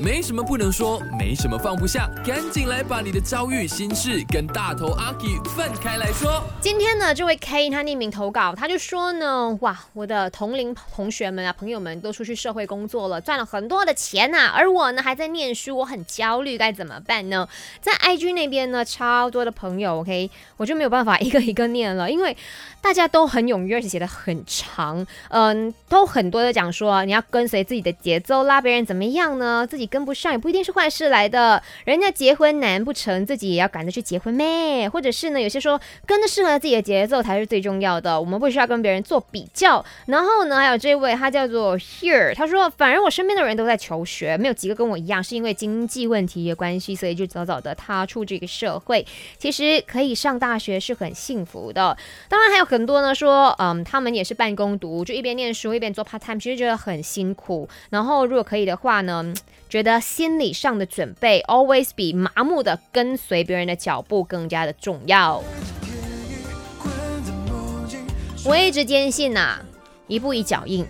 没什么不能说，没什么放不下，赶紧来把你的遭遇、心事跟大头阿 K 分开来说。今天呢，这位 K 他匿名投稿，他就说呢，哇，我的同龄同学们啊、朋友们都出去社会工作了，赚了很多的钱呐、而我呢还在念书，我很焦虑，该怎么办呢？在 IG 那边呢，超多的朋友，OK，我就没有办法一个一个念了，因为大家都很踊跃，而且写的很长，嗯，都很多的讲说你要跟随自己的节奏啦，别人怎么样呢？自己跟不上也不一定是坏事来的，人家结婚难不成自己也要赶着去结婚咩？或者是呢，有些说跟着适合自己的节奏才是最重要的，我们不需要跟别人做比较。然后呢，还有这位他叫做 Here，他说反而我身边的人都在求学，没有几个跟我一样是因为经济问题的关系，所以就早早的踏出这个社会。其实可以上大学是很幸福的，当然还有很多呢说，嗯，他们也是半工读，就一边念书一边做 part time，其实觉得很辛苦。然后如果可以的话呢，觉得心理上的准备 always 比麻木的跟随别人的脚步更加的重要。我一直坚信呐、一步一脚印，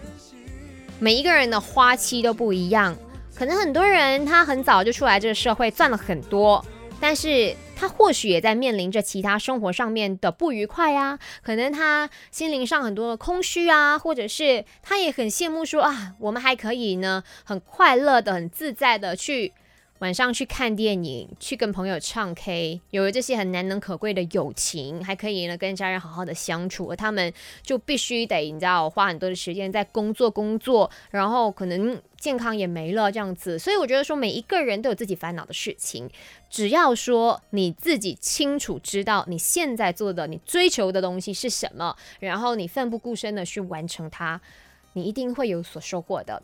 每一个人的花期都不一样。可能很多人他很早就出来这个社会赚了很多，但是他或许也在面临着其他生活上面的不愉快啊，可能他心灵上很多的空虚啊，或者是他也很羡慕说啊，我们还可以呢，很快乐的、很自在的去晚上去看电影，去跟朋友唱 K，有了这些很难能可贵的友情，还可以呢跟家人好好的相处，而他们就必须得你知道花很多的时间在工作工作，然后可能健康也没了这样子，所以我觉得说每一个人都有自己烦恼的事情，只要说你自己清楚知道你现在做的、你追求的东西是什么，然后你奋不顾身的去完成它，你一定会有所收获的。